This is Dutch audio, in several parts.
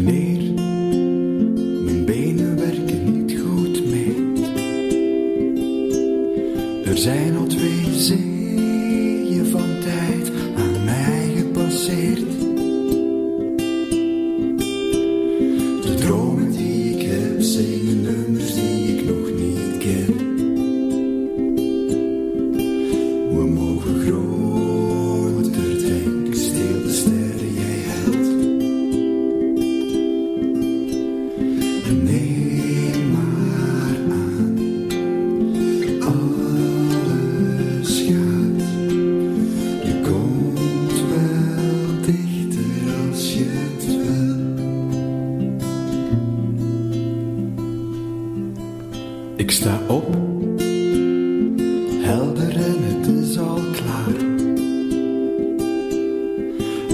meer. Mijn benen werken niet goed meer. Er zijn al twee zeeën van tijd Ik sta op, helder en het is al klaar.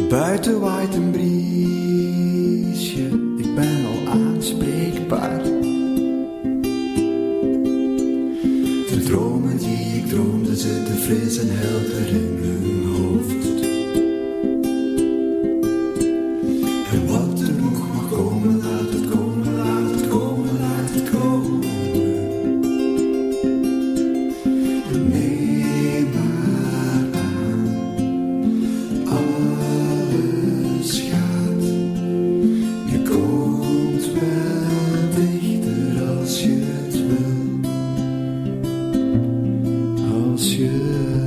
Buiten waait een briesje, ik ben al aanspreekbaar. De dromen die ik droomde zitten fris en helder in mijn silencieux.